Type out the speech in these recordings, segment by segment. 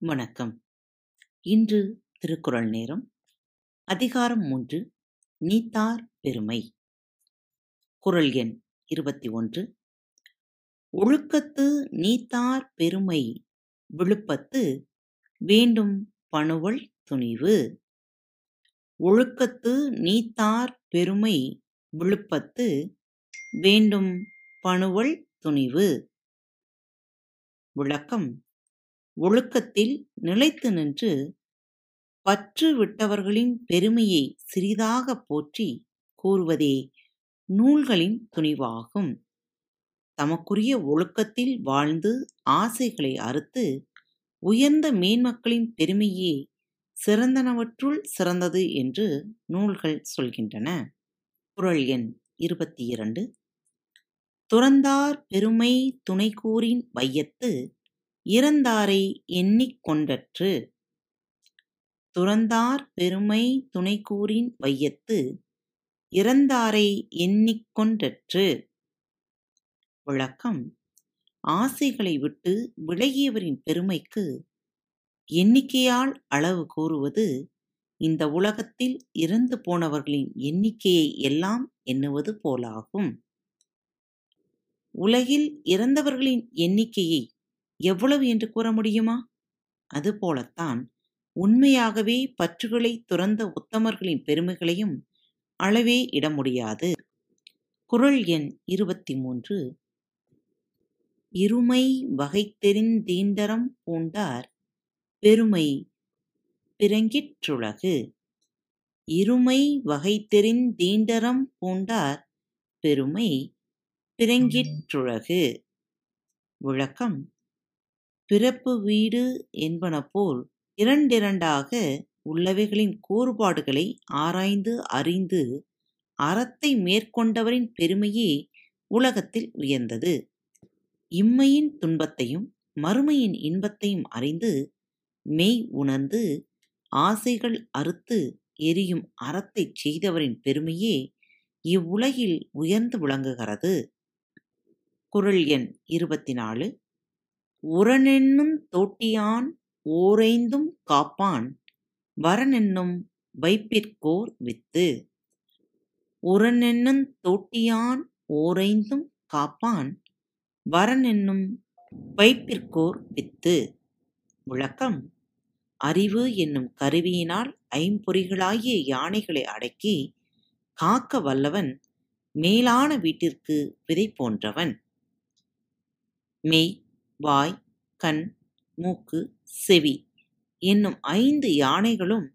வணக்கம். இன்று திருக்குறள் நேரம் அதிகாரம் மூன்று நீத்தார் பெருமை. குறள் எண் இருபத்தி ஒன்று. ஒழுக்கத்து நீத்தார் பெருமை விழுப்பத்து வேண்டும் பணுவல் துணிவு. ஒழுக்கத்து நீத்தார் பெருமை விழுப்பத்து வேண்டும் பணுவல் துணிவு. விளக்கம் ஒழுக்கத்தில் நிலைத்து நின்று பற்று விட்டவர்களின் பெருமையை சிறிதாக போற்றி கூறுவதே நூல்களின் துணிவாகும். தமக்குரிய ஒழுக்கத்தில் வாழ்ந்து ஆசைகளை அறுத்து உயர்ந்த மேன்மக்களின் பெருமையே சிறந்தனவற்றுள் சிறந்தது என்று நூல்கள் சொல்கின்றன. குரல் எண் இருபத்தி இரண்டு. துறந்தார் பெருமை துணைக்கூறின் வையத்து இறந்தாரை எண்ணிக் கொண்டற்று. துறந்தார் பெருமை துணைக்கூறின் வையத்து இறந்தாரை எண்ணிக் கொண்டற்று. விளக்கம் ஆசைகளை விட்டு விலகியவரின் பெருமைக்கு எண்ணிக்கையால் அளவு கூறுவது இந்த உலகத்தில் இறந்து போனவர்களின் எண்ணிக்கையை எல்லாம் எண்ணுவது போலாகும். உலகில் இறந்தவர்களின் எண்ணிக்கையை எவ்வளவு என்று கூற முடியுமா? அதுபோலத்தான் உண்மையாகவே பற்றுகளை துறந்த உத்தமர்களின் பெருமைகளையும் அளவே இட முடியாது. குறள் எண் இருபத்தி மூன்று இருமை வகை தெரிந்தீண்டரம் பூண்டார் பெருமை பிறங்கிற்றுலகு இருமை வகை தெரிந்தீண்டரம் பூண்டார் பெருமை பிறங்கிற்றுலகு விளக்கம் பிறப்பு வீடு என்பன போல் இரண்டிரண்டாக உள்ளவைகளின் கூறுபாடுகளை ஆராய்ந்து அறிந்து அறத்தை மேற்கொண்டவரின் பெருமையே உலகத்தில் உயர்ந்தது. இம்மையின் துன்பத்தையும் மறுமையின் இன்பத்தையும் அறிந்து மெய் உணர்ந்து ஆசைகள் அறுத்து எரியும் அறத்தைச் செய்தவரின் பெருமையே இவ்வுலகில் உயர்ந்து விளங்குகிறது. குரல் எண் இருபத்தி நாலு உரனென்னும் தோட்டியான் ஓரைந்தும் காப்பான். வரனென்னும் வைப்பிற்கோர் வித்து. உரனென்னும் தோட்டியான் ஓரைந்தும் காப்பான். வரனென்னும் வைப்பிற்கோர் வித்து. விளக்கம். அறிவு என்னும் கருவியினால் ஐம்பொறிகளாகிய யானைகளை அடக்கி காக்க வல்லவன் மேலான வீட்டிற்கு விதை போன்றவன். மெய். வாய் கண் மூக்கு செவி என்னும் ஐந்து யானைகளும்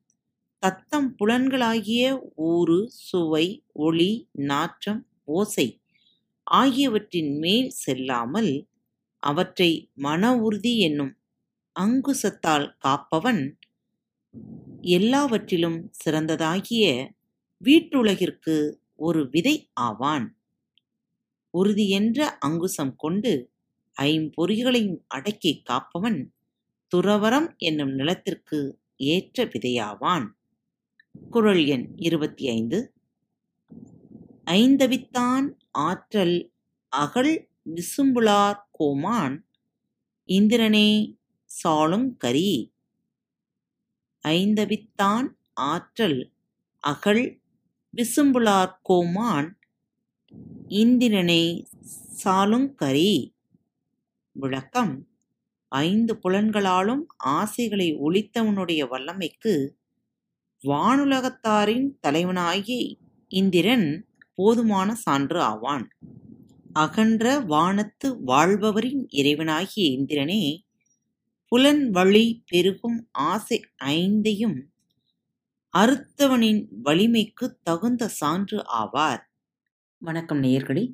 தத்தம் புலன்களாகிய ஊறு சுவை ஒளி நாற்றம் ஓசை ஆகியவற்றின் மேல் செல்லாமல் அவற்றை மன உறுதி என்னும் அங்குசத்தால் காப்பவன் எல்லாவற்றிலும் சிறந்ததாகிய வீட்டுலகிற்கு ஒரு விதை ஆவான். உறுதியென்ற அங்குசம் கொண்டு ஐம்பொறிகளையும் அடக்கி காப்பவன் துறவரம் என்னும் நிலத்திற்கு ஏற்ற விதையாவான். குரல் எண் இருபத்தி ஐந்து ஐந்தவித்தான் ஆற்றல் அகல் விசும்புளார் கோமான் இந்திரனே சாளும் கரி. ஐந்தவித்தான் ஆற்றல் அகல் விசும்புளார் கோமான் இந்திரனே சாலுங்கரி விளக்கம். ஐந்து புலன்களாலும் ஆசைகளை ஒழித்தவனுடைய வல்லமைக்கு வானுலகத்தாரின் தலைவனாகிய இந்திரன் போதுமான சான்று ஆவான். அகன்ற வானத்து வாழ்பவரின் இறைவனாகிய இந்திரனே புலன் வழி பெருகும் ஆசை ஐந்தையும் அறுத்தவனின் வலிமைக்கு தகுந்த சான்று ஆவார். வணக்கம் நேயர்களே.